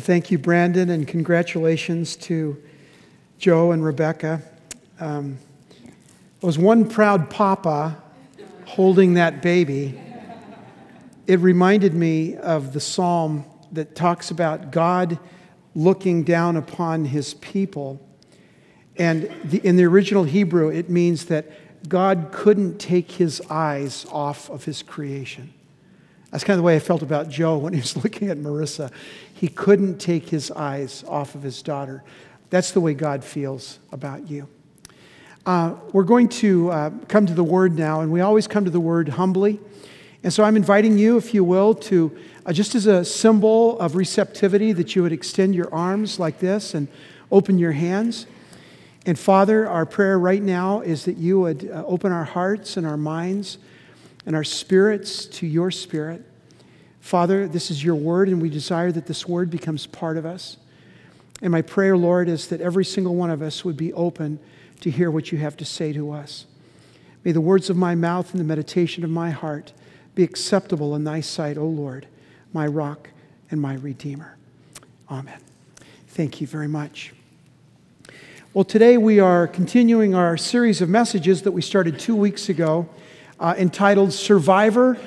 Well, thank you, Brandon, and congratulations to Joe and Rebecca. Um, I was one proud papa holding that baby. It reminded me of the psalm that talks about God looking down upon his people. And the, in the original Hebrew, it means that God couldn't take his eyes off of his creation. That's kind of the way I felt about Joe when he was looking at Marissa. He couldn't take his eyes off of his daughter. That's the way God feels about you. Uh, we're going to uh, come to the Word now, and we always come to the Word humbly. And so I'm inviting you, if you will, to uh, just as a symbol of receptivity, that you would extend your arms like this and open your hands. And Father, our prayer right now is that you would uh, open our hearts and our minds and our spirits to your spirit. Father, this is your word, and we desire that this word becomes part of us. And my prayer, Lord, is that every single one of us would be open to hear what you have to say to us. May the words of my mouth and the meditation of my heart be acceptable in thy sight, O Lord, my rock and my redeemer. Amen. Thank you very much. Well, today we are continuing our series of messages that we started two weeks ago uh, entitled Survivor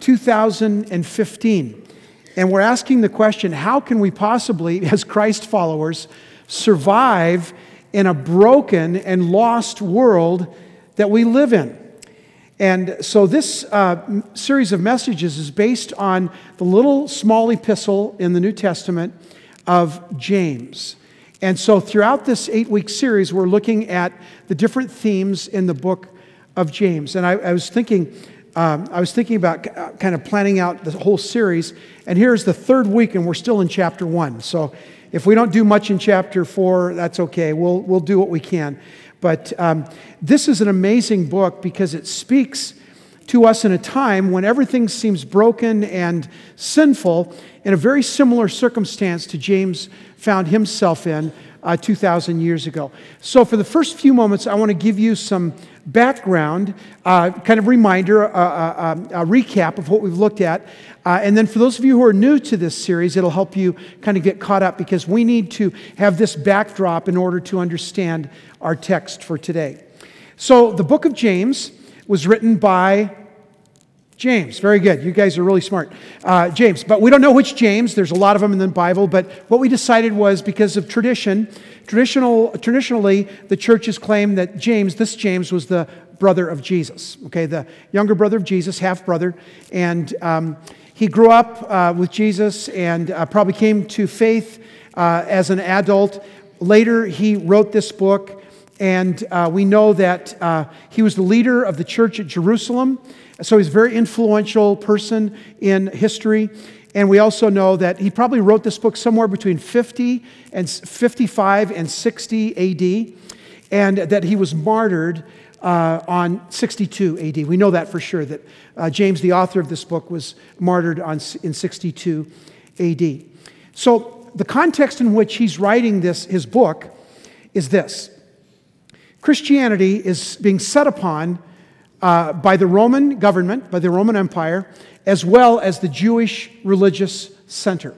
2015. And we're asking the question how can we possibly, as Christ followers, survive in a broken and lost world that we live in? And so, this uh, series of messages is based on the little small epistle in the New Testament of James. And so, throughout this eight week series, we're looking at the different themes in the book of James. And I, I was thinking, um, I was thinking about uh, kind of planning out the whole series. And here's the third week, and we're still in chapter one. So if we don't do much in chapter four, that's okay. We'll, we'll do what we can. But um, this is an amazing book because it speaks to us in a time when everything seems broken and sinful, in a very similar circumstance to James found himself in uh, 2,000 years ago. So, for the first few moments, I want to give you some background, uh, kind of reminder, uh, uh, um, a recap of what we've looked at. Uh, and then for those of you who are new to this series, it'll help you kind of get caught up because we need to have this backdrop in order to understand our text for today. So, the book of James was written by James, very good. You guys are really smart. Uh, James, but we don't know which James. There's a lot of them in the Bible. But what we decided was because of tradition, traditional, traditionally, the churches claim that James, this James, was the brother of Jesus. Okay, the younger brother of Jesus, half brother, and um, he grew up uh, with Jesus and uh, probably came to faith uh, as an adult. Later, he wrote this book, and uh, we know that uh, he was the leader of the church at Jerusalem. So he's a very influential person in history. And we also know that he probably wrote this book somewhere between 50 and 55 and 60 AD, and that he was martyred uh, on 62 AD. We know that for sure, that uh, James, the author of this book, was martyred on, in 62 AD. So the context in which he's writing this, his book is this Christianity is being set upon uh, by the Roman government, by the Roman Empire, as well as the Jewish religious center.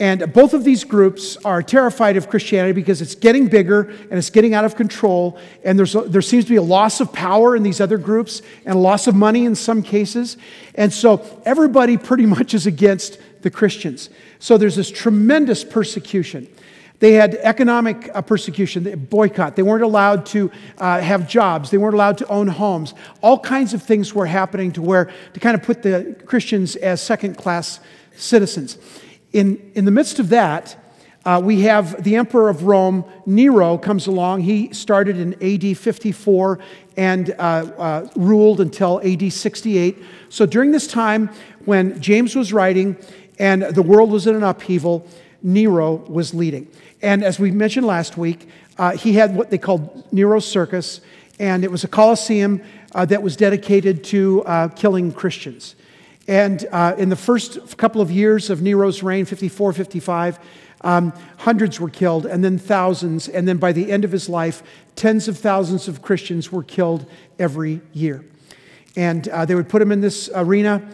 And both of these groups are terrified of Christianity because it's getting bigger and it's getting out of control. And there's there seems to be a loss of power in these other groups and a loss of money in some cases. And so everybody pretty much is against the Christians. So there's this tremendous persecution. They had economic uh, persecution, boycott. They weren't allowed to uh, have jobs. They weren't allowed to own homes. All kinds of things were happening to where to kind of put the Christians as second class citizens. In, in the midst of that, uh, we have the emperor of Rome, Nero, comes along. He started in AD 54 and uh, uh, ruled until AD 68. So during this time, when James was writing and the world was in an upheaval, Nero was leading. And as we mentioned last week, uh, he had what they called Nero's Circus, and it was a coliseum uh, that was dedicated to uh, killing Christians. And uh, in the first couple of years of Nero's reign, 54, 55, um, hundreds were killed, and then thousands. And then by the end of his life, tens of thousands of Christians were killed every year. And uh, they would put him in this arena,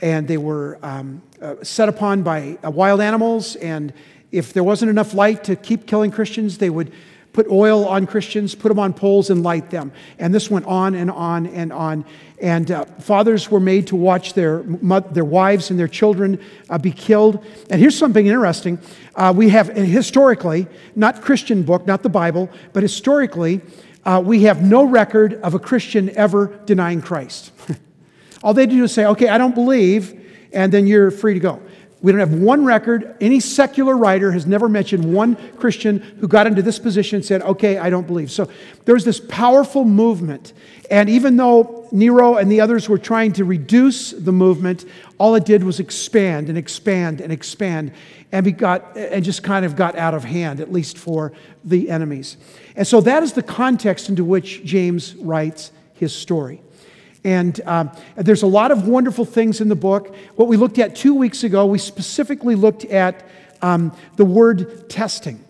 and they were um, uh, set upon by wild animals and If there wasn't enough light to keep killing Christians, they would put oil on Christians, put them on poles, and light them. And this went on and on and on. And uh, fathers were made to watch their, their wives and their children uh, be killed. And here's something interesting. Uh, we have historically, not Christian book, not the Bible, but historically, uh, we have no record of a Christian ever denying Christ. All they do is say, okay, I don't believe, and then you're free to go. We don't have one record. Any secular writer has never mentioned one Christian who got into this position and said, okay, I don't believe. So there's this powerful movement. And even though Nero and the others were trying to reduce the movement, all it did was expand and expand and expand and, got, and just kind of got out of hand, at least for the enemies. And so that is the context into which James writes his story. And um, there's a lot of wonderful things in the book. What we looked at two weeks ago, we specifically looked at um, the word testing.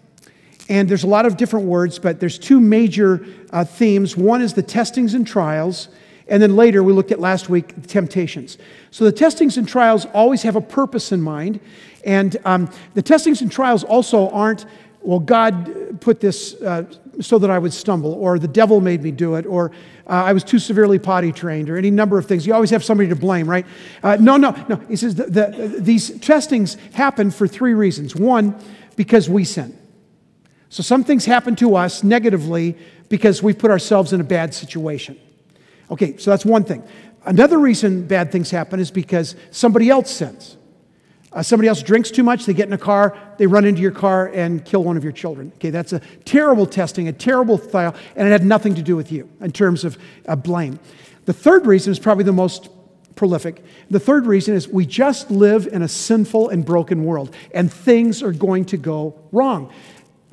And there's a lot of different words, but there's two major uh, themes. One is the testings and trials, and then later we looked at last week temptations. So the testings and trials always have a purpose in mind, and um, the testings and trials also aren't well, God put this uh, so that I would stumble, or the devil made me do it, or uh, I was too severely potty trained, or any number of things. You always have somebody to blame, right? Uh, no, no, no. He says the, the, these testings happen for three reasons. One, because we sin. So some things happen to us negatively because we put ourselves in a bad situation. Okay, so that's one thing. Another reason bad things happen is because somebody else sins. Uh, somebody else drinks too much, they get in a car, they run into your car and kill one of your children. Okay, that's a terrible testing, a terrible trial, and it had nothing to do with you in terms of uh, blame. The third reason is probably the most prolific. The third reason is we just live in a sinful and broken world, and things are going to go wrong.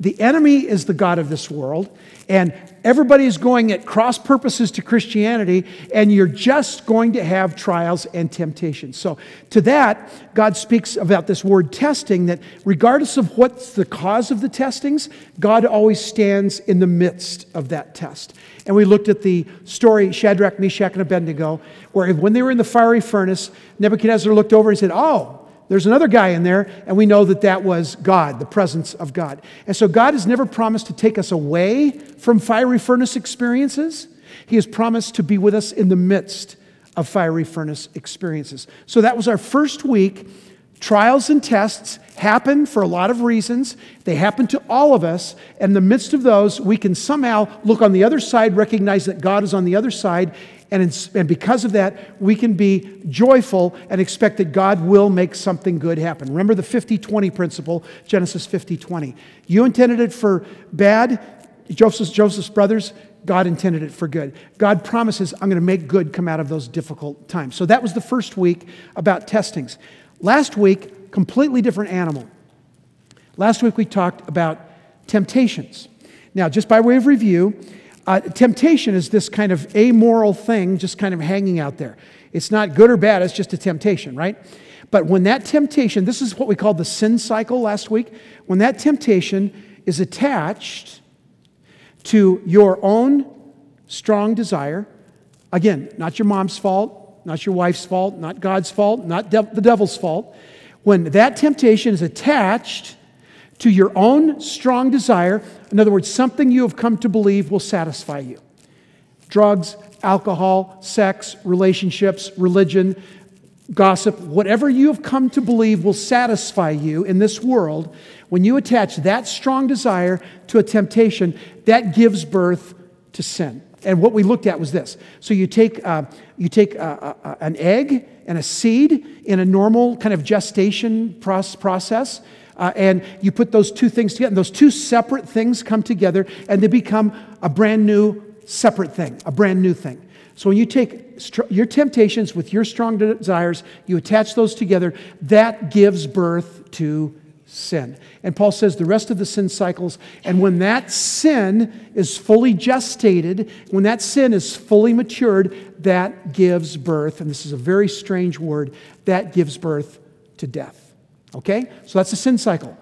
The enemy is the God of this world, and everybody is going at cross purposes to Christianity, and you're just going to have trials and temptations. So, to that, God speaks about this word testing that regardless of what's the cause of the testings, God always stands in the midst of that test. And we looked at the story, Shadrach, Meshach, and Abednego, where when they were in the fiery furnace, Nebuchadnezzar looked over and said, Oh, there's another guy in there, and we know that that was God, the presence of God. And so God has never promised to take us away from fiery furnace experiences. He has promised to be with us in the midst of fiery furnace experiences. So that was our first week. Trials and tests happen for a lot of reasons. They happen to all of us. And in the midst of those, we can somehow look on the other side, recognize that God is on the other side, and, in, and because of that, we can be joyful and expect that God will make something good happen. Remember the 50 20 principle, Genesis 50 20. You intended it for bad, Joseph's, Joseph's brothers, God intended it for good. God promises, I'm going to make good come out of those difficult times. So that was the first week about testings. Last week, completely different animal. Last week we talked about temptations. Now, just by way of review, uh, temptation is this kind of amoral thing just kind of hanging out there. It's not good or bad, it's just a temptation, right? But when that temptation, this is what we called the sin cycle last week, when that temptation is attached to your own strong desire, again, not your mom's fault, not your wife's fault, not God's fault, not de- the devil's fault, when that temptation is attached to your own strong desire. In other words, something you have come to believe will satisfy you. Drugs, alcohol, sex, relationships, religion, gossip, whatever you have come to believe will satisfy you in this world, when you attach that strong desire to a temptation, that gives birth to sin. And what we looked at was this. So you take, uh, you take uh, uh, an egg and a seed in a normal kind of gestation process. Uh, and you put those two things together, and those two separate things come together, and they become a brand new, separate thing, a brand new thing. So when you take your temptations with your strong desires, you attach those together, that gives birth to sin. And Paul says the rest of the sin cycles, and when that sin is fully gestated, when that sin is fully matured, that gives birth, and this is a very strange word, that gives birth to death. Okay? So that's the sin cycle.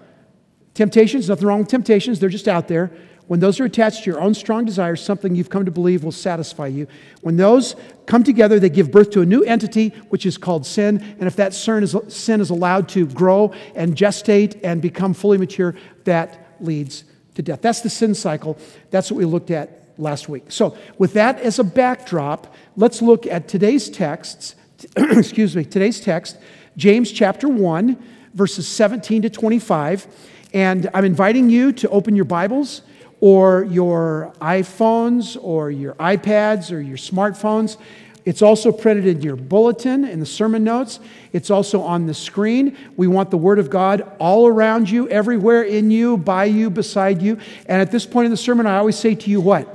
Temptations, nothing wrong with temptations, they're just out there. when those are attached to your own strong desires, something you've come to believe will satisfy you, when those come together, they give birth to a new entity, which is called sin. And if that sin is, allowed to grow and gestate and become fully mature, that leads to death. That's the sin cycle. That's what we looked at last week. So, with that as a backdrop, let's look at today's texts. excuse me, today's text, James chapter 1, verses 17 to 25. And I'm inviting you to open your Bibles or your iPhones or your iPads or your smartphones. It's also printed in your bulletin, in the sermon notes. It's also on the screen. We want the Word of God all around you, everywhere in you, by you, beside you. And at this point in the sermon, I always say to you, what?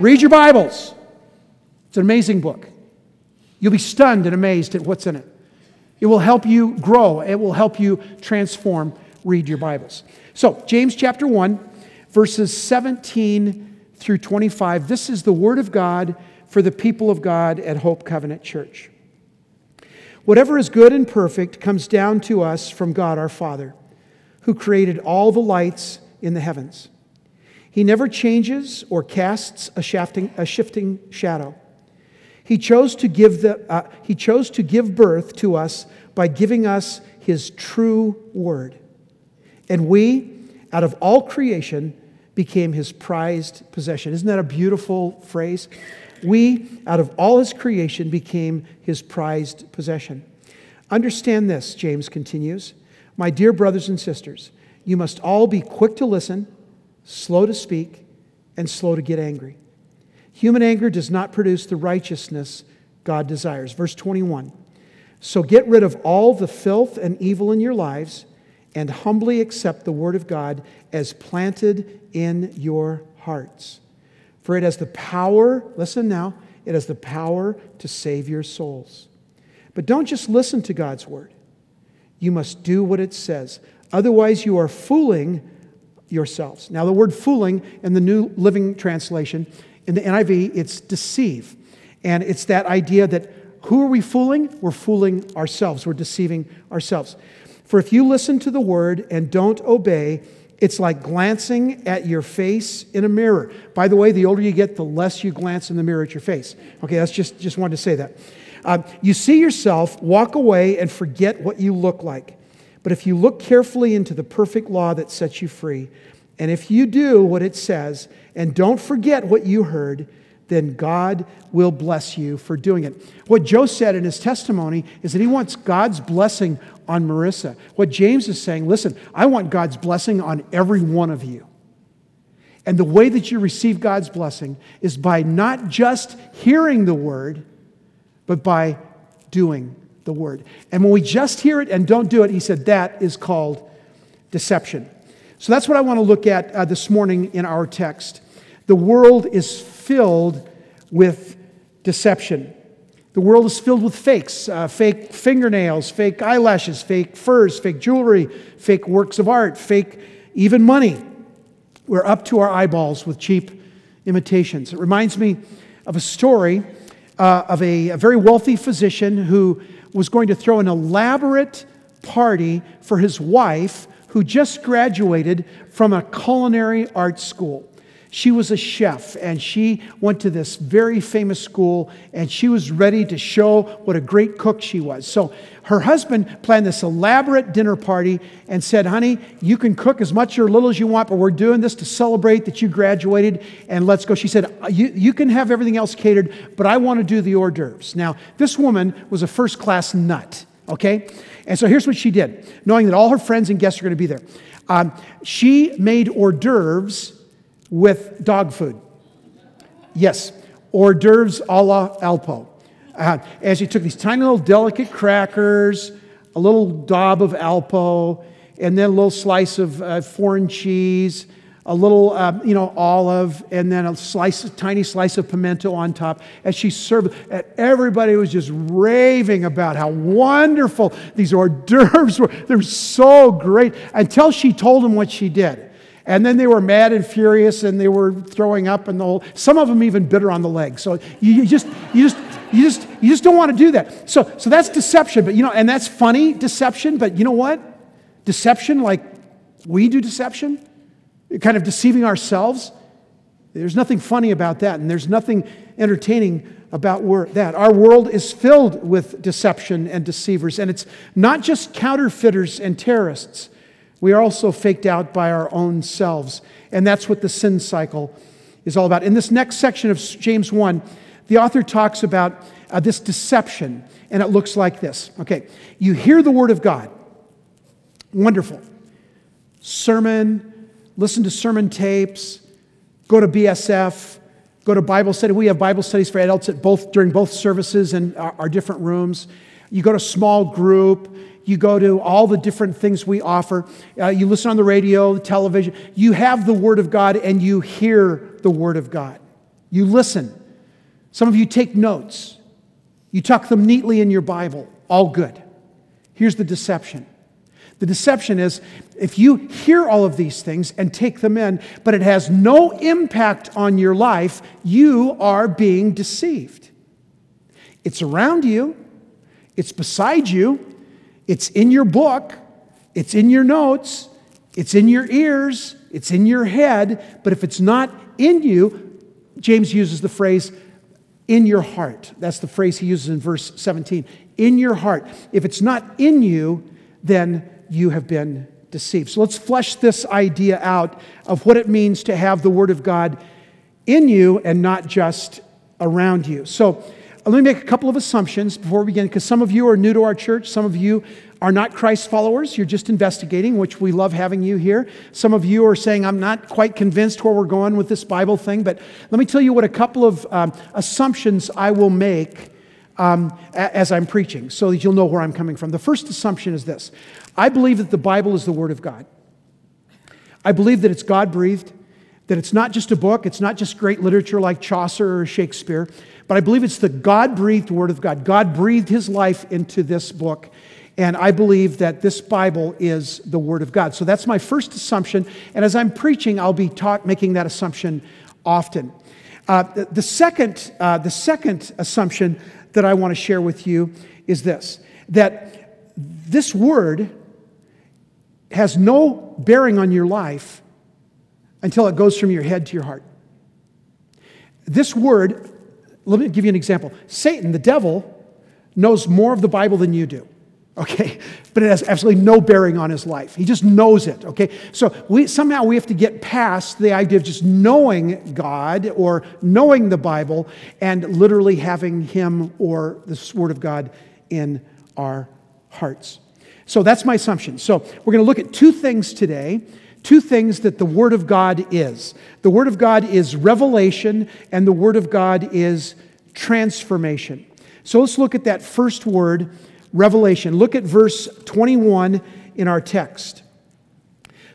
Read, your Bibles. It's an amazing book. You'll be stunned and amazed at what's in it. It will help you grow, it will help you transform. Read your Bibles. So, James chapter 1 verses 17 through 25. This is the Word of God for the people of God at Hope Covenant Church. Whatever is good and perfect comes down to us from God our Father, who created all the lights in the heavens. He never changes or casts a shifting, a shifting shadow. He chose, to give the, uh, he chose to give birth to us by giving us His true word. And we, out of all creation, became his prized possession. Isn't that a beautiful phrase? We, out of all his creation, became his prized possession. Understand this, James continues. My dear brothers and sisters, you must all be quick to listen, slow to speak, and slow to get angry. Human anger does not produce the righteousness God desires. Verse 21. So get rid of all the filth and evil in your lives and humbly accept the word of God as planted in your hearts. For it has the power, listen now, it has the power to save your souls. But don't just listen to God's word, you must do what it says. Otherwise, you are fooling yourselves. Now, the word fooling in the New Living Translation, in the NIV, it's deceive. And it's that idea that who are we fooling? We're fooling ourselves, we're deceiving ourselves. For if you listen to the word and don't obey, it's like glancing at your face in a mirror. By the way, the older you get, the less you glance in the mirror at your face. Okay, that's just, just wanted to say that. Uh, you see yourself, walk away, and forget what you look like. But if you look carefully into the perfect law that sets you free, and if you do what it says, and don't forget what you heard, then God will bless you for doing it. What Joe said in his testimony is that he wants God's blessing on Marissa. What James is saying, listen, I want God's blessing on every one of you. And the way that you receive God's blessing is by not just hearing the word, but by doing the word. And when we just hear it and don't do it, he said that is called deception. So that's what I want to look at uh, this morning in our text. The world is filled with deception. The world is filled with fakes uh, fake fingernails, fake eyelashes, fake furs, fake jewelry, fake works of art, fake even money. We're up to our eyeballs with cheap imitations. It reminds me of a story uh, of a, a very wealthy physician who was going to throw an elaborate party for his wife who just graduated from a culinary arts school. She was a chef and she went to this very famous school and she was ready to show what a great cook she was. So her husband planned this elaborate dinner party and said, Honey, you can cook as much or little as you want, but we're doing this to celebrate that you graduated and let's go. She said, uh, You, you can have everything else catered, but I want to do the hors d'oeuvres. Now, this woman was a first class nut, okay? And so here's what she did, knowing that all her friends and guests are going to be there. Um, she made hors d'oeuvres with dog food. Yes, hors d'oeuvres a la Alpo. Uh, as she took these tiny little delicate crackers, a little daub of Alpo, and then a little slice of uh, foreign cheese, a little, uh, you know, olive, and then a slice, a tiny slice of pimento on top. As she served, and everybody was just raving about how wonderful these hors d'oeuvres were. They were so great until she told them what she did. And then they were mad and furious and they were throwing up and the whole, some of them even bitter on the leg. So you, you just, you just, you just, you just don't want to do that. So, so that's deception, but you know, and that's funny deception, but you know what? Deception, like we do deception, kind of deceiving ourselves. There's nothing funny about that, and there's nothing entertaining about that. Our world is filled with deception and deceivers, and it's not just counterfeiters and terrorists. We are also faked out by our own selves, and that's what the sin cycle is all about. In this next section of James 1, the author talks about uh, this deception, and it looks like this. Okay, you hear the word of God. Wonderful. Sermon, listen to sermon tapes, go to BSF, go to Bible study. We have Bible studies for adults at both during both services and our, our different rooms. You go to small group. You go to all the different things we offer. Uh, you listen on the radio, the television. You have the Word of God and you hear the Word of God. You listen. Some of you take notes. You tuck them neatly in your Bible. All good. Here's the deception the deception is if you hear all of these things and take them in, but it has no impact on your life, you are being deceived. It's around you, it's beside you, it's in your book, it's in your notes, it's in your ears, it's in your head, but if it's not in you, James uses the phrase, in your heart. That's the phrase he uses in verse 17. In your heart. If it's not in you, then you have been deceived. So let's flesh this idea out of what it means to have the Word of God in you and not just around you. So let me make a couple of assumptions before we begin, because some of you are new to our church, some of you are not Christ followers. You're just investigating, which we love having you here. Some of you are saying, I'm not quite convinced where we're going with this Bible thing, but let me tell you what a couple of um, assumptions I will make um, as I'm preaching so that you'll know where I'm coming from. The first assumption is this I believe that the Bible is the Word of God. I believe that it's God breathed, that it's not just a book, it's not just great literature like Chaucer or Shakespeare, but I believe it's the God breathed Word of God. God breathed His life into this book. And I believe that this Bible is the Word of God. So that's my first assumption. And as I'm preaching, I'll be taught making that assumption often. Uh, the, the, second, uh, the second assumption that I want to share with you is this that this Word has no bearing on your life until it goes from your head to your heart. This word, let me give you an example. Satan, the devil, knows more of the Bible than you do. Okay, but it has absolutely no bearing on his life. He just knows it. Okay, so we somehow we have to get past the idea of just knowing God or knowing the Bible and literally having Him or the Word of God in our hearts. So that's my assumption. So we're going to look at two things today. Two things that the Word of God is. The Word of God is revelation, and the Word of God is transformation. So let's look at that first word, revelation. Look at verse 21 in our text.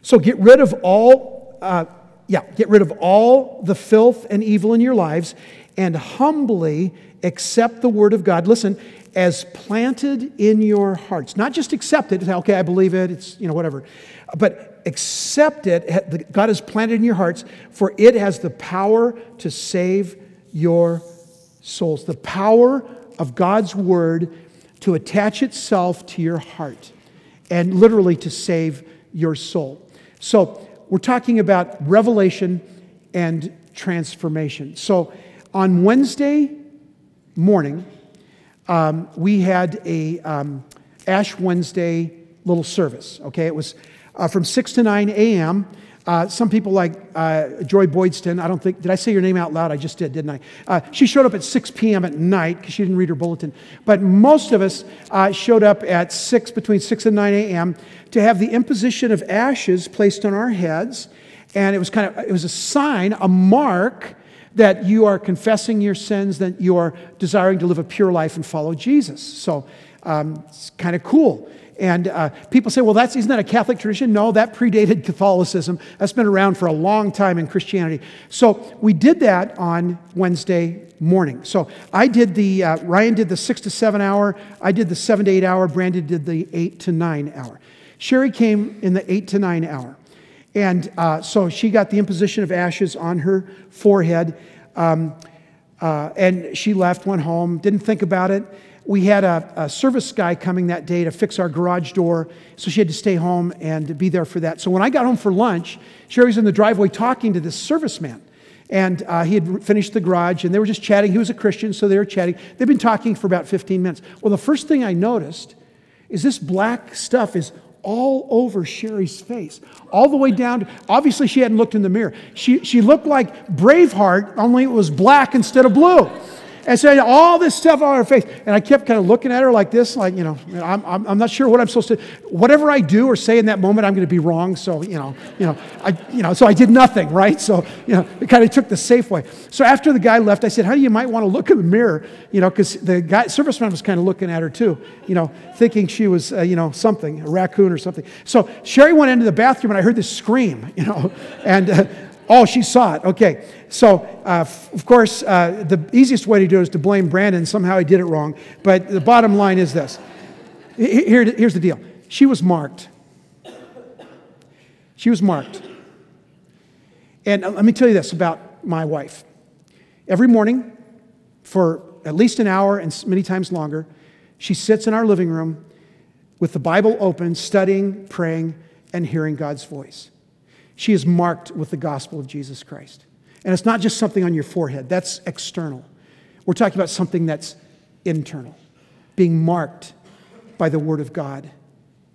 So get rid of all, uh, yeah, get rid of all the filth and evil in your lives and humbly accept the Word of God. Listen, as planted in your hearts. Not just accept it, okay, I believe it, it's, you know, whatever. But accept it, God has planted in your hearts, for it has the power to save your souls. The power of God's word to attach itself to your heart and literally to save your soul. So, we're talking about revelation and transformation. So, on Wednesday morning, um, we had a um, Ash Wednesday little service. Okay, it was uh, from 6 to 9 a.m. Uh, some people like uh, Joy Boydston, I don't think, did I say your name out loud? I just did, didn't I? Uh, she showed up at 6 p.m. at night because she didn't read her bulletin. But most of us uh, showed up at 6, between 6 and 9 a.m. to have the imposition of ashes placed on our heads. And it was kind of, it was a sign, a mark that you are confessing your sins, that you are desiring to live a pure life and follow Jesus. So um, it's kind of cool. And uh, people say, well, that's, isn't that a Catholic tradition? No, that predated Catholicism. That's been around for a long time in Christianity. So we did that on Wednesday morning. So I did the, uh, Ryan did the six to seven hour, I did the seven to eight hour, Brandon did the eight to nine hour. Sherry came in the eight to nine hour. And uh, so she got the imposition of ashes on her forehead. Um, uh, and she left, went home, didn't think about it. we had a, a, service guy coming that day to fix our garage door, so she had to stay home and be there for that. So when I got home for lunch, Sherry was in the driveway talking to this serviceman. And uh, he had finished the garage, and they were just chatting. He was a Christian, so they were chatting. They've been talking for about 15 minutes. Well, the first thing I noticed is this black stuff is all over Sherry's face, all the way down to, obviously, she hadn't looked in the mirror. She, she looked like Braveheart, only it was black instead of blue and so all this stuff on her face. And I kept kind of looking at her like this, like, you know, I'm, I'm, I'm, not sure what I'm supposed to, whatever I do or say in that moment, I'm going to be wrong. So, you know, you know, I, you know, so I did nothing, right? So, you know, it kind of took the safe way. So after the guy left, I said, honey, you might want to look in the mirror, you know, because the guy, serviceman was kind of looking at her too, you know, thinking she was, uh, you know, something, a raccoon or something. So Sherry went into the bathroom and I heard this scream, you know, and, uh, Oh, she saw it. Okay. So, uh, f- of course, uh, the easiest way to do it is to blame Brandon. Somehow he did it wrong. But the bottom line is this Here, here's the deal she was marked. She was marked. And uh, let me tell you this about my wife. Every morning, for at least an hour and many times longer, she sits in our living room with the Bible open, studying, praying, and hearing God's voice she is marked with the gospel of Jesus Christ. And it's not just something on your forehead, that's external. We're talking about something that's internal, being marked by the Word of God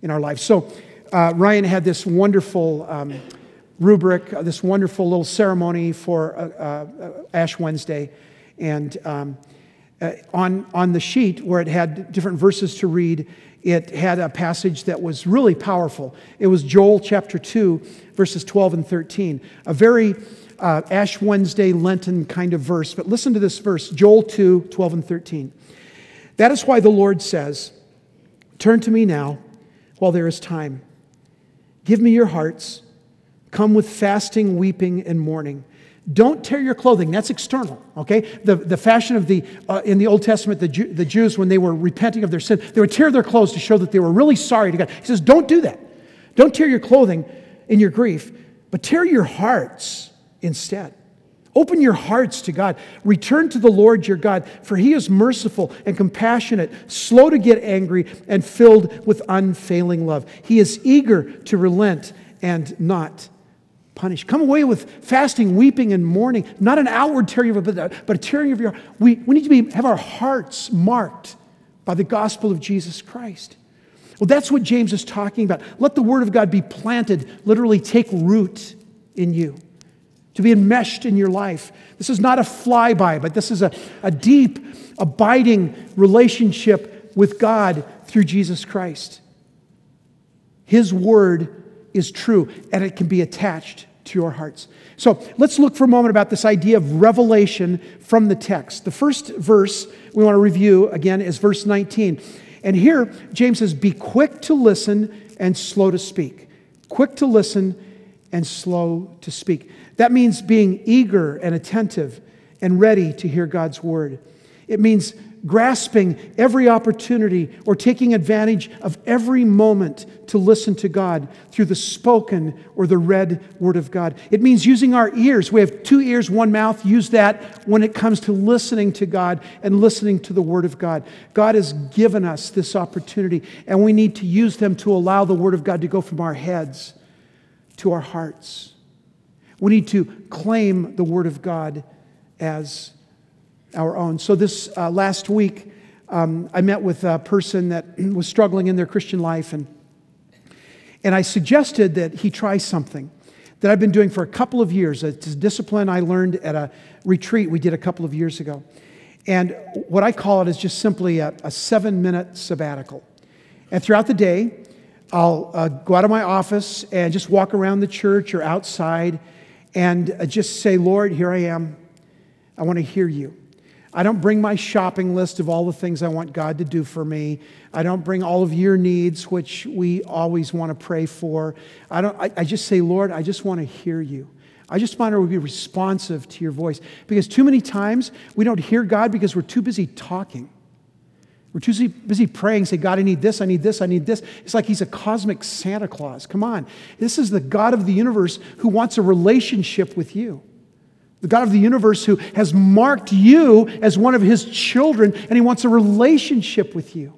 in our lives. So, uh, Ryan had this wonderful um, rubric, uh, this wonderful little ceremony for uh, uh Ash Wednesday. And um, uh, on, on the sheet where it had different verses to read, it had a passage that was really powerful. It was Joel chapter 2, verses 12 and 13. A very uh, Ash Wednesday Lenten kind of verse. But listen to this verse Joel 2, 12 and 13. That is why the Lord says, Turn to me now while there is time. Give me your hearts. Come with fasting, weeping, and mourning. Don't tear your clothing. That's external, okay? The, the fashion of the, uh, in the Old Testament, the, Jew, the Jews, when they were repenting of their sin, they would tear their clothes to show that they were really sorry to God. He says, don't do that. Don't tear your clothing in your grief, but tear your hearts instead. Open your hearts to God. Return to the Lord your God, for he is merciful and compassionate, slow to get angry, and filled with unfailing love. He is eager to relent and not punish. Come away with fasting, weeping, and mourning. Not an outward tearing of a, but a tearing of your heart. We, we need to be, have our hearts marked by the gospel of Jesus Christ. Well, that's what James is talking about. Let the word of God be planted, literally take root in you, to be enmeshed in your life. This is not a flyby, but this is a, a deep, abiding relationship with God through Jesus Christ. His word is true and it can be attached to your hearts. So let's look for a moment about this idea of revelation from the text. The first verse we want to review again is verse 19. And here, James says, Be quick to listen and slow to speak. Quick to listen and slow to speak. That means being eager and attentive and ready to hear God's word. It means grasping every opportunity or taking advantage of every moment to listen to God through the spoken or the read word of God. It means using our ears. We have two ears, one mouth. Use that when it comes to listening to God and listening to the word of God. God has given us this opportunity, and we need to use them to allow the word of God to go from our heads to our hearts. We need to claim the word of God as our own. So, this uh, last week, um, I met with a person that was struggling in their Christian life, and, and I suggested that he try something that I've been doing for a couple of years. It's a discipline I learned at a retreat we did a couple of years ago. And what I call it is just simply a, a seven minute sabbatical. And throughout the day, I'll uh, go out of my office and just walk around the church or outside and uh, just say, Lord, here I am. I want to hear you. I don't bring my shopping list of all the things I want God to do for me. I don't bring all of your needs, which we always want to pray for. I, don't, I, I just say, Lord, I just want to hear you. I just want to be responsive to your voice. Because too many times we don't hear God because we're too busy talking. We're too busy praying, say, God, I need this, I need this, I need this. It's like he's a cosmic Santa Claus. Come on. This is the God of the universe who wants a relationship with you. The God of the universe who has marked you as one of his children, and he wants a relationship with you.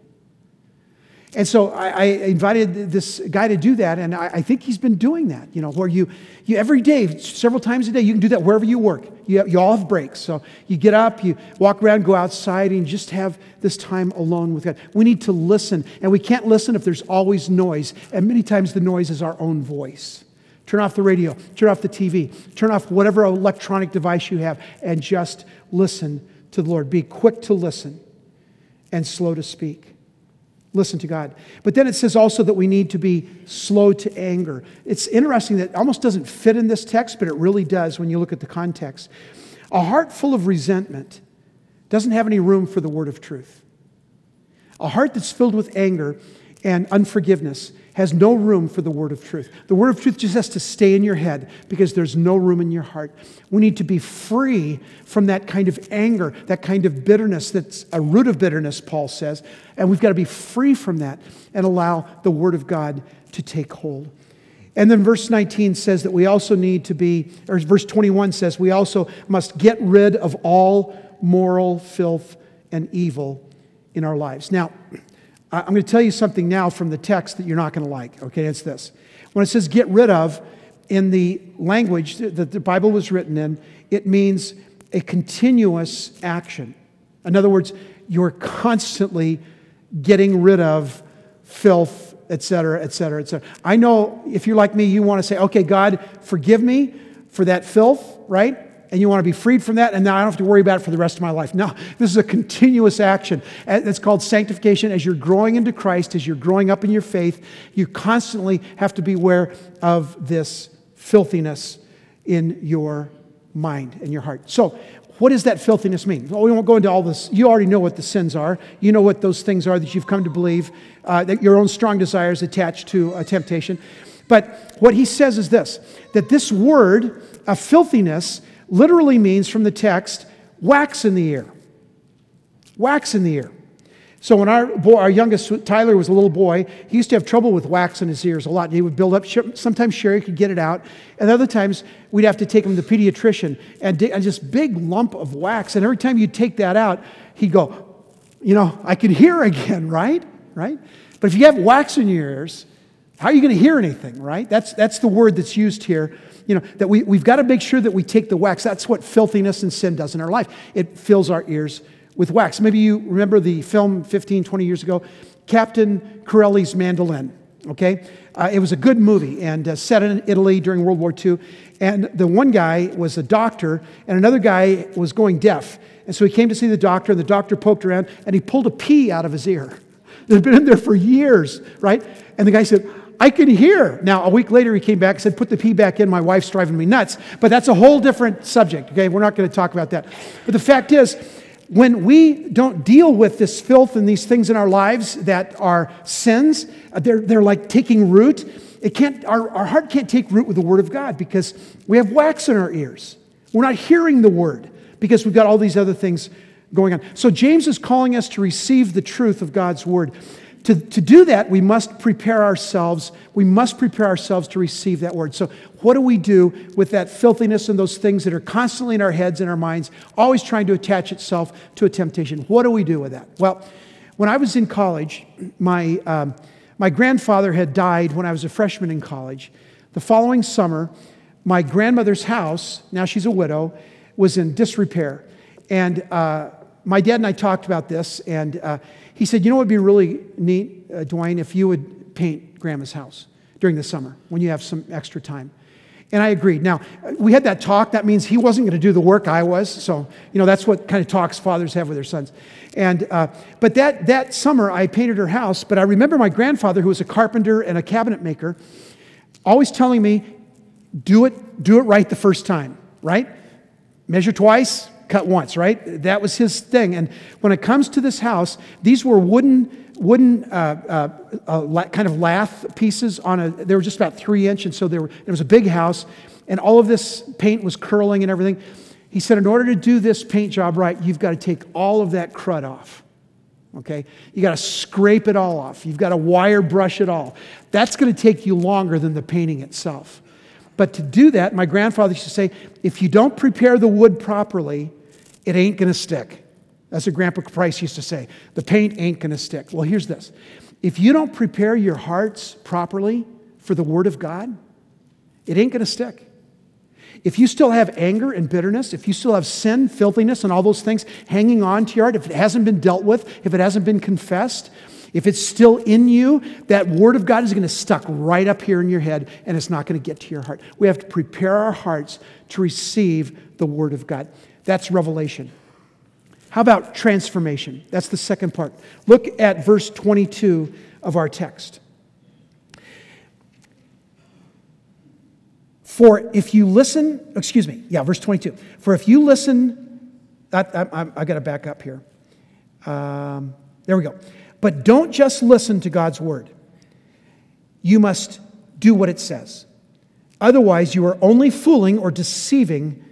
And so I, I, invited this guy to do that, and I, I, think he's been doing that. You know, where you, you every day, several times a day, you can do that wherever you work. You, you all have breaks, so you get up, you walk around, go outside, and just have this time alone with God. We need to listen, and we can't listen if there's always noise, and many times the noise is our own voice. Turn off the radio, turn off the TV, turn off whatever electronic device you have, and just listen to the Lord. Be quick to listen and slow to speak. Listen to God. But then it says also that we need to be slow to anger. It's interesting that it almost doesn't fit in this text, but it really does when you look at the context. A heart full of resentment doesn't have any room for the word of truth. A heart that's filled with anger and unforgiveness has no room for the word of truth. The word of truth just has to stay in your head because there's no room in your heart. We need to be free from that kind of anger, that kind of bitterness that's a root of bitterness, Paul says. And we've got to be free from that and allow the word of God to take hold. And then verse 19 says that we also need to be, or verse 21 says, we also must get rid of all moral filth and evil in our lives. Now, I'm going to tell you something now from the text that you're not going to like. Okay, it's this. When it says get rid of, in the language that the Bible was written in, it means a continuous action. In other words, you're constantly getting rid of filth, et cetera, et cetera, et cetera. I know if you're like me, you want to say, okay, God, forgive me for that filth, right? And you want to be freed from that, and now I don't have to worry about it for the rest of my life. No, this is a continuous action. It's called sanctification. As you're growing into Christ, as you're growing up in your faith, you constantly have to be aware of this filthiness in your mind and your heart. So, what does that filthiness mean? Well, we won't go into all this. You already know what the sins are. You know what those things are that you've come to believe, uh, that your own strong desires attached to a temptation. But what he says is this that this word of filthiness literally means from the text wax in the ear. Wax in the ear. So when our, boy, our youngest Tyler was a little boy, he used to have trouble with wax in his ears a lot. He would build up. Sometimes Sherry could get it out, and other times we'd have to take him to the pediatrician and, and just big lump of wax. And every time you take that out, he'd go, you know, I can hear again, right? Right. But if you have wax in your ears, how are you going to hear anything, right? That's that's the word that's used here you know, that we, we've got to make sure that we take the wax. That's what filthiness and sin does in our life. It fills our ears with wax. Maybe you remember the film 15, 20 years ago, Captain Corelli's Mandolin, okay? Uh, it was a good movie and uh, set in Italy during World War II. And the one guy was a doctor, and another guy was going deaf. And so he came to see the doctor, and the doctor poked around, and he pulled a pea out of his ear. Had been in there for years, right? And the guy said, I could hear. Now, a week later, he came back and said, Put the pea back in. My wife's driving me nuts. But that's a whole different subject, okay? We're not going to talk about that. But the fact is, when we don't deal with this filth and these things in our lives that are sins, uh, they're, they're like taking root. It can't, our, our heart can't take root with the Word of God because we have wax in our ears. We're not hearing the Word because we've got all these other things going on. So James is calling us to receive the truth of God's Word. To, to do that, we must prepare ourselves. We must prepare ourselves to receive that word. So, what do we do with that filthiness and those things that are constantly in our heads and our minds, always trying to attach itself to a temptation? What do we do with that? Well, when I was in college, my, um, my grandfather had died when I was a freshman in college. The following summer, my grandmother's house, now she's a widow, was in disrepair. And uh, my dad and I talked about this, and uh, he said, You know what would be really neat, uh, Dwayne, if you would paint grandma's house during the summer when you have some extra time. And I agreed. Now, we had that talk. That means he wasn't going to do the work I was. So, you know, that's what kind of talks fathers have with their sons. And, uh, but that, that summer, I painted her house. But I remember my grandfather, who was a carpenter and a cabinet maker, always telling me, do it, do it right the first time, right? Measure twice, cut once, right? That was his thing. And when it comes to this house, these were wooden, wooden uh, uh, uh, kind of lath pieces on a, they were just about three inch. And so there were, it was a big house. And all of this paint was curling and everything. He said, in order to do this paint job right, you've got to take all of that crud off. Okay? You got to scrape it all off. You've got to wire brush it all. That's going to take you longer than the painting itself. But to do that, my grandfather used to say, if you don't prepare the wood properly, it ain't to stick. That's what Grandpa Price used to say. The paint ain't to stick. Well, here's this if you don't prepare your hearts properly for the Word of God, it ain't to stick. If you still have anger and bitterness, if you still have sin, filthiness, and all those things hanging on to your heart, if it hasn't been dealt with, if it hasn't been confessed, if it's still in you, that word of God is going to stuck right up here in your head and it's not going to get to your heart. We have to prepare our hearts to receive the word of God. That's revelation. How about transformation? That's the second part. Look at verse 22 of our text. For if you listen, excuse me, yeah, verse 22. For if you listen, I, I, I got to back up here. Um, there we go. But don't just listen to God's word, you must do what it says. Otherwise, you are only fooling or deceiving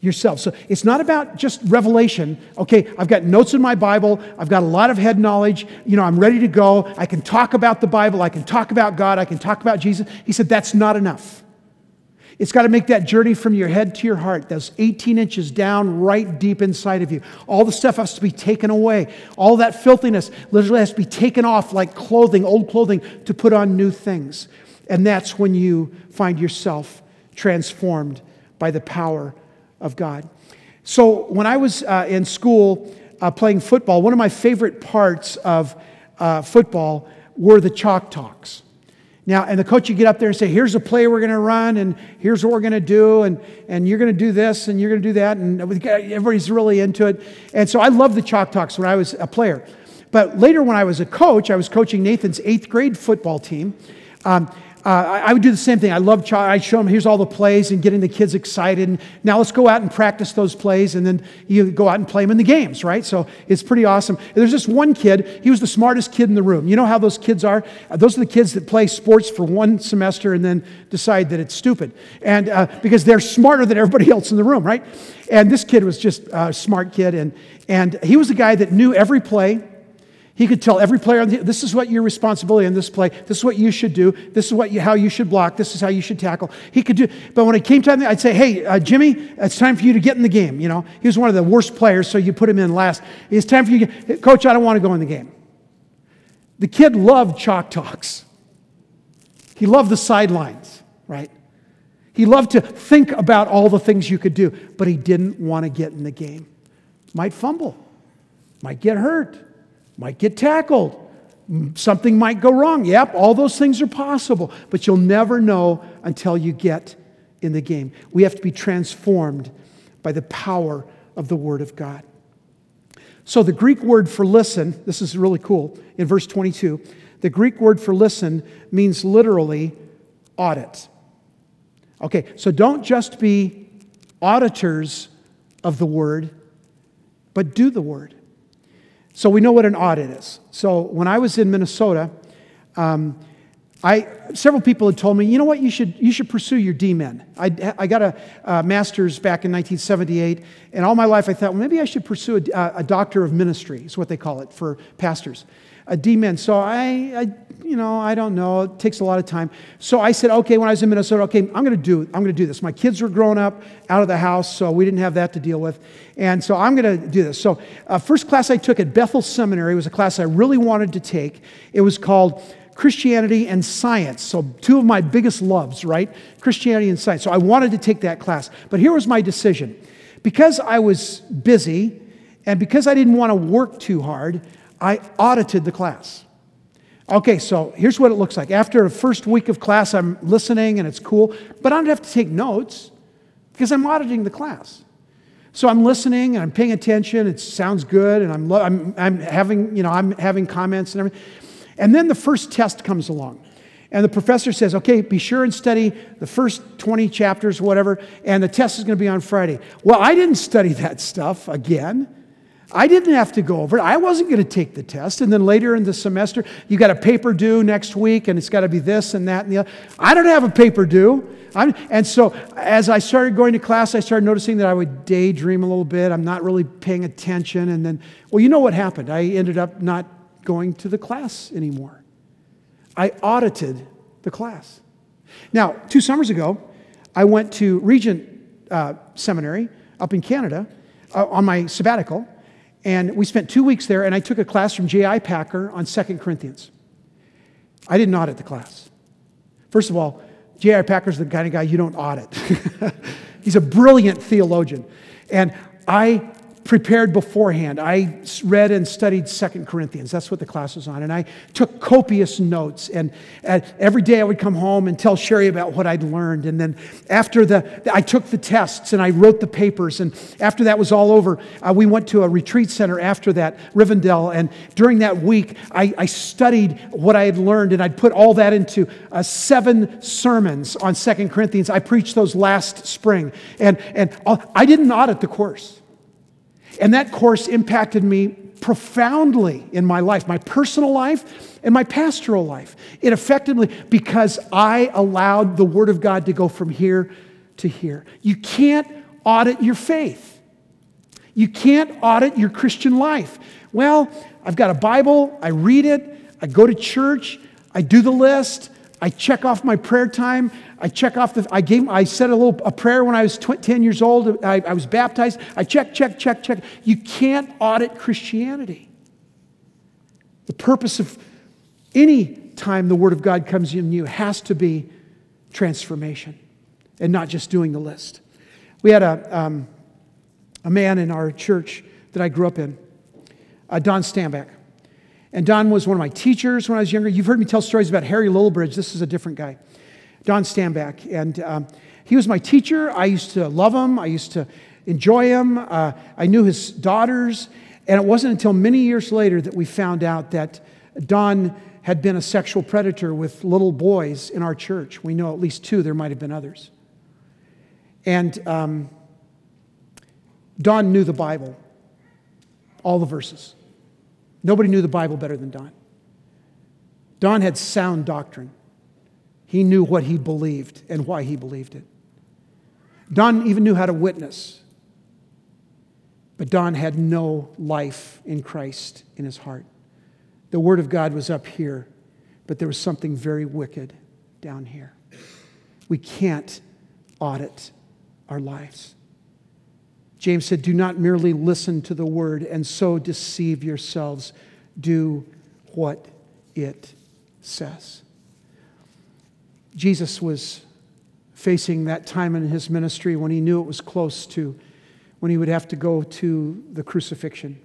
yourself. So it's not about just revelation. Okay, I've got notes in my Bible, I've got a lot of head knowledge, you know, I'm ready to go. I can talk about the Bible, I can talk about God, I can talk about Jesus. He said that's not enough. It's got to make that journey from your head to your heart, those 18 inches down right deep inside of you. All the stuff has to be taken away. All that filthiness literally has to be taken off like clothing, old clothing, to put on new things. And that's when you find yourself transformed by the power of God. So when I was uh, in school uh, playing football, one of my favorite parts of uh, football were the chalk talks. Now, and the coach, would get up there and say, here's the play we're going to run, and here's what we're going to do, and, and you're going to do this, and you're going to do that, and everybody's really into it. And so I loved the chalk talks when I was a player. But later, when I was a coach, I was coaching Nathan's eighth grade football team. Um, uh, I, would do the same thing. I love, ch- I show them, here's all the plays and getting the kids excited. And now let's go out and practice those plays and then you go out and play them in the games, right? So it's pretty awesome. There's this one kid, he was the smartest kid in the room. You know how those kids are? Uh, those are the kids that play sports for one semester and then decide that it's stupid. And uh, because they're smarter than everybody else in the room, right? And this kid was just a smart kid. And, and he was the guy that knew every play he could tell every player, this is what your responsibility in this play. This is what you should do. This is what you, how you should block. This is how you should tackle. He could do, but when it came time, I'd say, hey, uh, Jimmy, it's time for you to get in the game. You know, he was one of the worst players, so you put him in last. It's time for you, to, coach. I don't want to go in the game. The kid loved chalk talks. He loved the sidelines, right? He loved to think about all the things you could do, but he didn't want to get in the game. Might fumble, might get hurt might get tackled. Mm, something might go wrong. Yep, all those things are possible, but you'll never know until you get in the game. We have to be transformed by the power of the Word of God. So, the Greek word for listen, this is really cool, in verse 22, the Greek word for listen means literally audit. Okay, so don't just be auditors of the Word, but do the Word. So we know what an audit is. So when I was in Minnesota, um, I, several people had told me, you know what, you should, you should pursue your DMin. I, I got a, master's back in 1978, and all my life I thought, well, maybe I should pursue a, a doctor of ministry, is what they call it for pastors a DMin. So I, I, you know, I don't know. It takes a lot of time. So I said, okay, when I was in Minnesota, okay, I'm going to do, I'm going to do this. My kids were growing up out of the house, so we didn't have that to deal with, and so I'm going to do this. So uh, first class I took at Bethel Seminary was a class I really wanted to take. It was called Christianity and Science. So, two of my biggest loves, right? Christianity and Science. So, I wanted to take that class. But here was my decision. Because I was busy and because I didn't want to work too hard, I audited the class. Okay, so here's what it looks like. After the first week of class, I'm listening and it's cool, but I don't have to take notes because I'm auditing the class. So I'm listening and I'm paying attention. It sounds good, and I'm, I'm, I'm having you know I'm having comments and everything. And then the first test comes along, and the professor says, "Okay, be sure and study the first 20 chapters, whatever, and the test is going to be on Friday." Well, I didn't study that stuff again. I didn't have to go over it. I wasn't going to take the test. And then later in the semester, you got a paper due next week, and it's got to be this and that and the other. I don't have a paper due. I'm, and so as I started going to class, I started noticing that I would daydream a little bit. I'm not really paying attention. And then, well, you know what happened? I ended up not going to the class anymore. I audited the class. Now, two summers ago, I went to Regent uh, Seminary up in Canada uh, on my sabbatical, and we spent two weeks there, and I took a class from J.I. Packer on Second Corinthians. I didn't audit the class. First of all, J.I. Packer's the kind of guy you don't audit. He's a brilliant theologian. And I prepared beforehand. I read and studied Second Corinthians. That's what the class was on. And I took copious notes. And every day I would come home and tell Sherry about what I'd learned. And then after the, I took the tests and I wrote the papers. And after that was all over, uh, we went to a retreat center after that, Rivendell. And during that week, I, I studied what I had learned and I'd put all that into uh, seven sermons on Second Corinthians. I preached those last spring. And, and uh, I didn't audit the course. And that course impacted me profoundly in my life, my personal life and my pastoral life. It affected me because I allowed the Word of God to go from here to here. You can't audit your faith, you can't audit your Christian life. Well, I've got a Bible, I read it, I go to church, I do the list, I check off my prayer time. I check off the, I gave, I said a little, a prayer when I was 10 years old. I, I was baptized. I check, check, check, check. You can't audit Christianity. The purpose of any time the Word of God comes in you has to be transformation and not just doing the list. We had a, um, a man in our church that I grew up in, uh, Don Stanback. And Don was one of my teachers when I was younger. You've heard me tell stories about Harry Lillibridge. This is a different guy, Don Stanback. And um, he was my teacher. I used to love him, I used to enjoy him. Uh, I knew his daughters. And it wasn't until many years later that we found out that Don had been a sexual predator with little boys in our church. We know at least two, there might have been others. And um, Don knew the Bible, all the verses. Nobody knew the Bible better than Don. Don had sound doctrine. He knew what he believed and why he believed it. Don even knew how to witness. But Don had no life in Christ in his heart. The Word of God was up here, but there was something very wicked down here. We can't audit our lives. James said, Do not merely listen to the word and so deceive yourselves. Do what it says. Jesus was facing that time in his ministry when he knew it was close to when he would have to go to the crucifixion.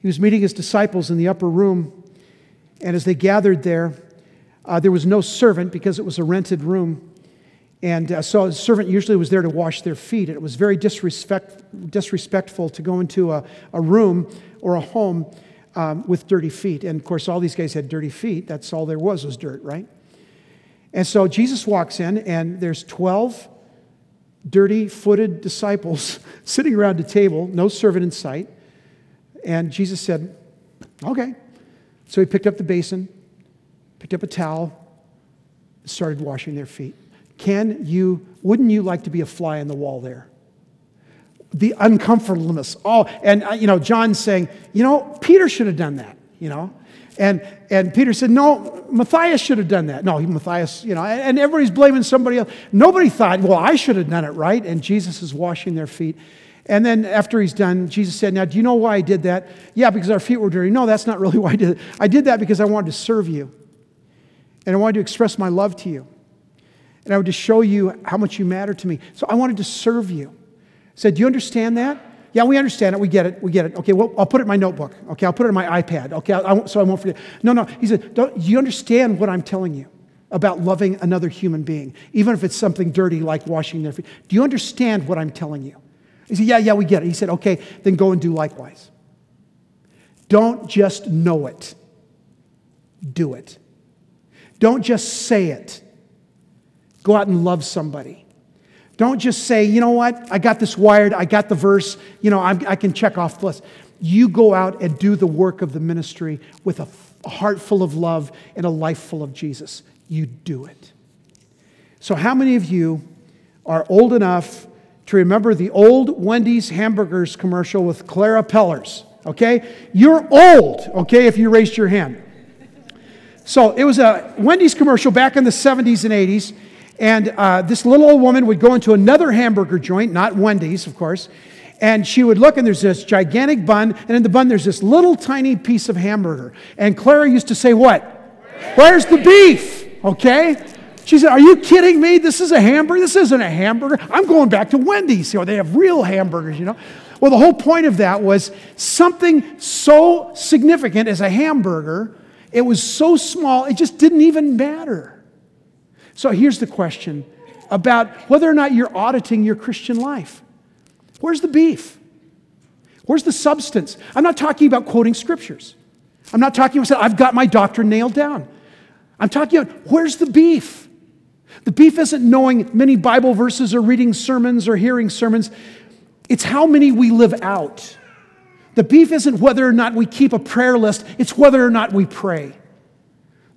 He was meeting his disciples in the upper room, and as they gathered there, uh, there was no servant because it was a rented room. And uh, so a servant usually was there to wash their feet. And it was very disrespect, disrespectful to go into a, a room or a home um, with dirty feet. And of course, all these guys had dirty feet. That's all there was was dirt, right? And so Jesus walks in, and there's 12 dirty footed disciples sitting around a table, no servant in sight. And Jesus said, Okay. So he picked up the basin, picked up a towel, started washing their feet. Can you, wouldn't you like to be a fly in the wall there? The uncomfortableness. Oh, and, uh, you know, John's saying, you know, Peter should have done that, you know? And, and Peter said, no, Matthias should have done that. No, Matthias, you know, and everybody's blaming somebody else. Nobody thought, well, I should have done it, right? And Jesus is washing their feet. And then after he's done, Jesus said, Now, do you know why I did that? Yeah, because our feet were dirty. No, that's not really why I did it. I did that because I wanted to serve you. And I wanted to express my love to you and I would just show you how much you matter to me. So I wanted to serve you. I said, Do you understand that? Yeah, we understand it. We get it. We get it. Okay, well, I'll put it in my notebook. Okay, I'll put it in my iPad. Okay, I, I, so I won't forget. No, no. He said, Do you understand what I'm telling you about loving another human being, even if it's something dirty like washing their feet? Do you understand what I'm telling you? He said, Yeah, yeah, we get it. He said, Okay, then go and do likewise. Don't just know it, do it. Don't just say it Go out and love somebody. Don't just say, you know what, I got this wired, I got the verse, you know, I'm, i can check off the list. You go out and do the work of the ministry with a, a heart full of love and a life full of Jesus. You do it. So, how many of you are old enough to remember the old Wendy's hamburgers commercial with Clara Pellers? Okay? You're old, okay, if you raised your hand. So, it was a Wendy's commercial back in the 70s and 80s And uh, this little old woman would go into another hamburger joint, not Wendy's, of course, and she would look, and there's this gigantic bun, and in the bun, there's this little tiny piece of hamburger. And Clara used to say, What? Where's the beef? Okay? She said, Are you kidding me? This is a hamburger. This isn't a hamburger. I'm going back to Wendy's. You know, they have real hamburgers, you know. Well, the whole point of that was something so significant as a hamburger, it was so small, it just didn't even matter. So here's the question about whether or not you're auditing your Christian life. Where's the beef? Where's the substance? I'm not talking about quoting scriptures. I'm not talking about, I've got my doctrine nailed down. I'm talking about, where's the beef? The beef isn't knowing many Bible verses or reading sermons or hearing sermons. It's how many we live out. The beef isn't whether or not we keep a prayer list, it's whether or not we pray.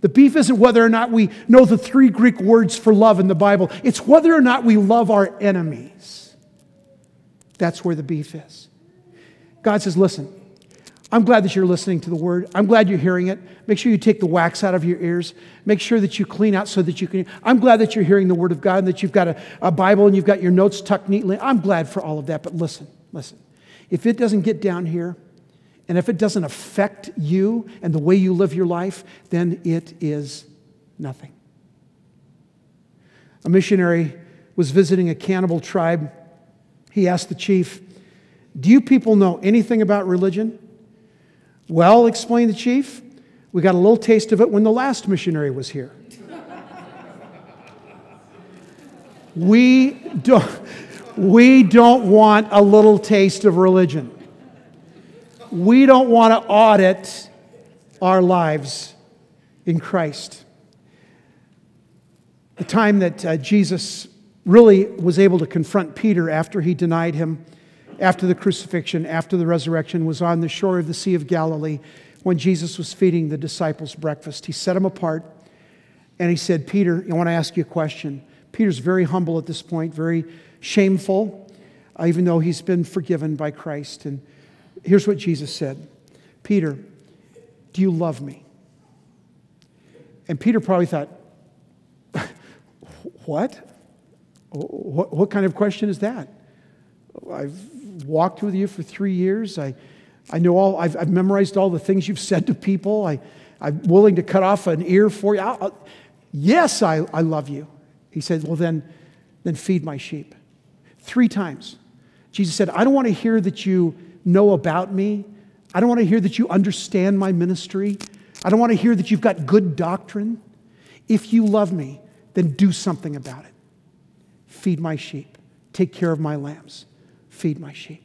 The beef isn't whether or not we know the three Greek words for love in the Bible, it's whether or not we love our enemies. That's where the beef is. God says, Listen, I'm glad that you're listening to the word. I'm glad you're hearing it. Make sure you take the wax out of your ears. Make sure that you clean out so that you can. I'm glad that you're hearing the word of God and that you've got a, a Bible and you've got your notes tucked neatly. I'm glad for all of that. But listen, listen. If it doesn't get down here and if it doesn't affect you and the way you live your life, then it is nothing. A missionary was visiting a cannibal tribe. He asked the chief, Do you people know anything about religion? Well, explained the chief, we got a little taste of it when the last missionary was here. we don't, we don't want a little taste of religion. We don't want to audit our lives in Christ. The time that uh, Jesus really was able to confront Peter after he denied him after the crucifixion, after the resurrection, was on the shore of the Sea of Galilee when Jesus was feeding the disciples breakfast. He set them apart and he said, Peter, I want to ask you a question. Peter's very humble at this point, very shameful, uh, even though he's been forgiven by Christ. And here's what Jesus said Peter, do you love me? And Peter probably thought, What? What, kind of question is that? I've walked with you for three years. I, I know all, I've, I've memorized all the things you've said to people. I, I'm willing to cut off an ear for you. I'll, I'll, yes, I, I love you. He said, Well, then, then feed my sheep. Three times. Jesus said, I don't want to hear that you know about me. I don't want to hear that you understand my ministry. I don't want to hear that you've got good doctrine. If you love me, then do something about it. Feed my sheep, take care of my lambs feed my sheep.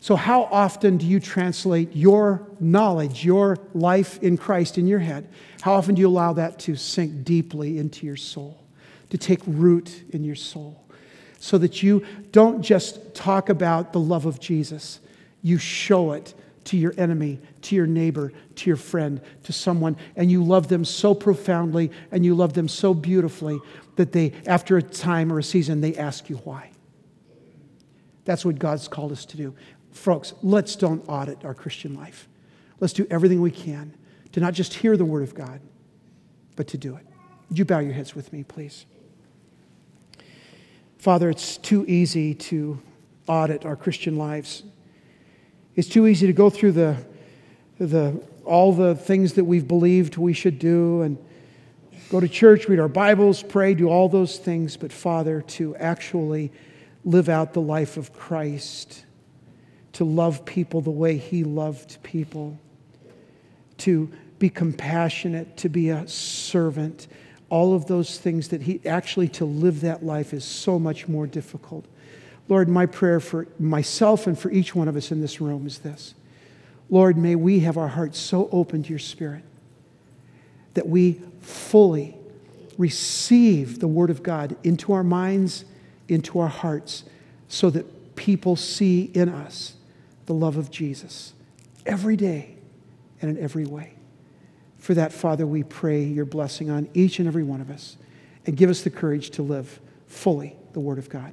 So, how often do you translate your knowledge, your life in Christ in your head? How often do you allow that to sink deeply into your soul, to take root in your soul, so that you don't just talk about the love of Jesus, you show it to your enemy, to your neighbor, to your friend, to someone, and you love them so profoundly and you love them so beautifully that they, after a time or a season, they ask you why. That's what God's called us to do. Folks, let's don't audit our Christian life. Let's do everything we can to not just hear the Word of God, but to do it. Would you bow your heads with me, please? Father, it's too easy to audit our Christian lives. It's too easy to go through the, the, all the things that we've believed we should do and go to church, read our Bibles, pray, do all those things. But, Father, to actually live out the life of Christ, to love people the way he loved people, to be compassionate, to be a servant, all of those things that he actually to live that life is so much more difficult. Lord, my prayer for myself and for each one of us in this room is this. Lord, may we have our hearts so open to your spirit that we fully receive the word of God into our minds into our hearts so that people see in us the love of Jesus every day and in every way. For that, Father, we pray your blessing on each and every one of us and give us the courage to live fully the Word of God.